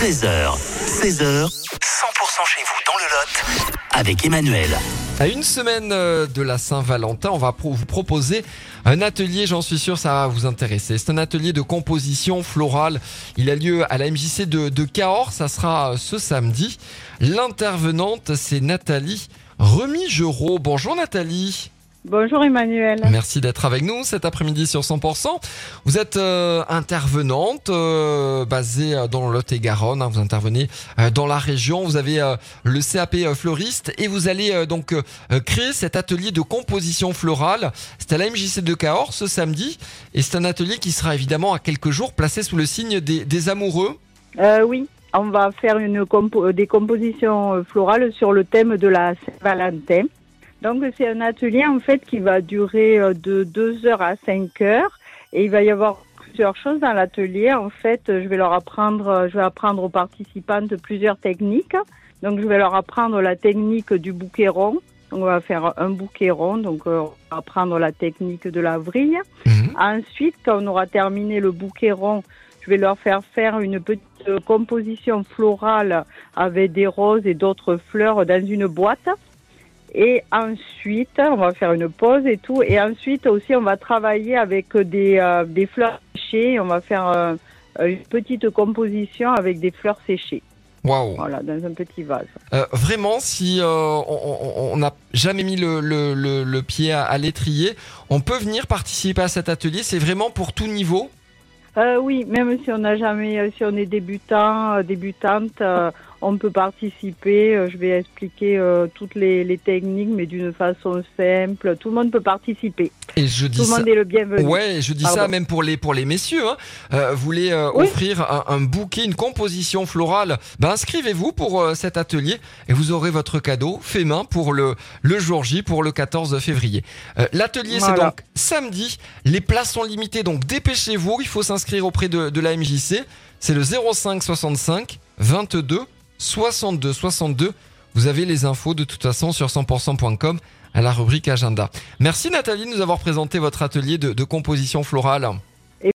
13h, 16h, 100% chez vous dans le Lot avec Emmanuel. À une semaine euh, de la Saint-Valentin, on va vous proposer un atelier, j'en suis sûr, ça va vous intéresser. C'est un atelier de composition florale. Il a lieu à la MJC de, de Cahors, ça sera euh, ce samedi. L'intervenante, c'est Nathalie Remigerot. Bonjour Nathalie. Bonjour Emmanuel. Merci d'être avec nous cet après-midi sur 100%. Vous êtes euh, intervenante euh, basée euh, dans le Lot-et-Garonne. hein. vous intervenez euh, dans la région. Vous avez le CAP fleuriste et vous allez donc créer cet atelier de composition florale. C'est à la MJC de Cahors ce samedi et c'est un atelier qui sera évidemment à quelques jours placé sous le signe des, des amoureux. Oui, on va faire une compo- des compositions florales sur le thème de la Saint-Valentin. Donc c'est un atelier en fait qui va durer euh, de 2 heures à 5 heures et il va y avoir plusieurs choses dans l'atelier. En fait, je vais leur apprendre, euh, je vais apprendre aux participantes plusieurs techniques. Donc je vais leur apprendre la technique du bouquet rond. Donc on va faire un bouquet rond, donc euh, on va apprendre la technique de la vrille. Mhm. Ensuite, quand on aura terminé le bouquet rond, je vais leur faire faire une petite composition florale avec des roses et d'autres fleurs dans une boîte. Et ensuite, on va faire une pause et tout. Et ensuite aussi, on va travailler avec des, euh, des fleurs séchées. On va faire euh, une petite composition avec des fleurs séchées. Waouh. Voilà, dans un petit vase. Euh, vraiment, si euh, on- n'a jamais mis le, le- le- le pied à, à l'étrier, on peut venir participer à cet atelier. C'est vraiment pour tout niveau? Euh, oui, même si on n'a jamais, si on est débutant, débutante, on peut participer. Euh, Je vais expliquer euh, toutes les, les techniques, mais d'une façon simple. Tout le monde peut participer. Et je dis Tout le ça. monde est le bienvenu. Ouais, je dis ça même pour les pour les messieurs. Hein. Euh, vous voulez euh, Oui. offrir un, un bouquet, une composition florale? Ben inscrivez-vous pour cet atelier et vous aurez votre cadeau fait main pour le le jour J, pour le 14 février. L'atelier c'est donc samedi. Les places sont limitées, donc dépêchez-vous. Il faut s'inscrire auprès de, de la MJC. C'est le 05 65 22 62 62. Vous avez les infos de toute façon sur 100%.com à la rubrique agenda. Merci Nathalie de nous avoir présenté votre atelier de, de composition florale.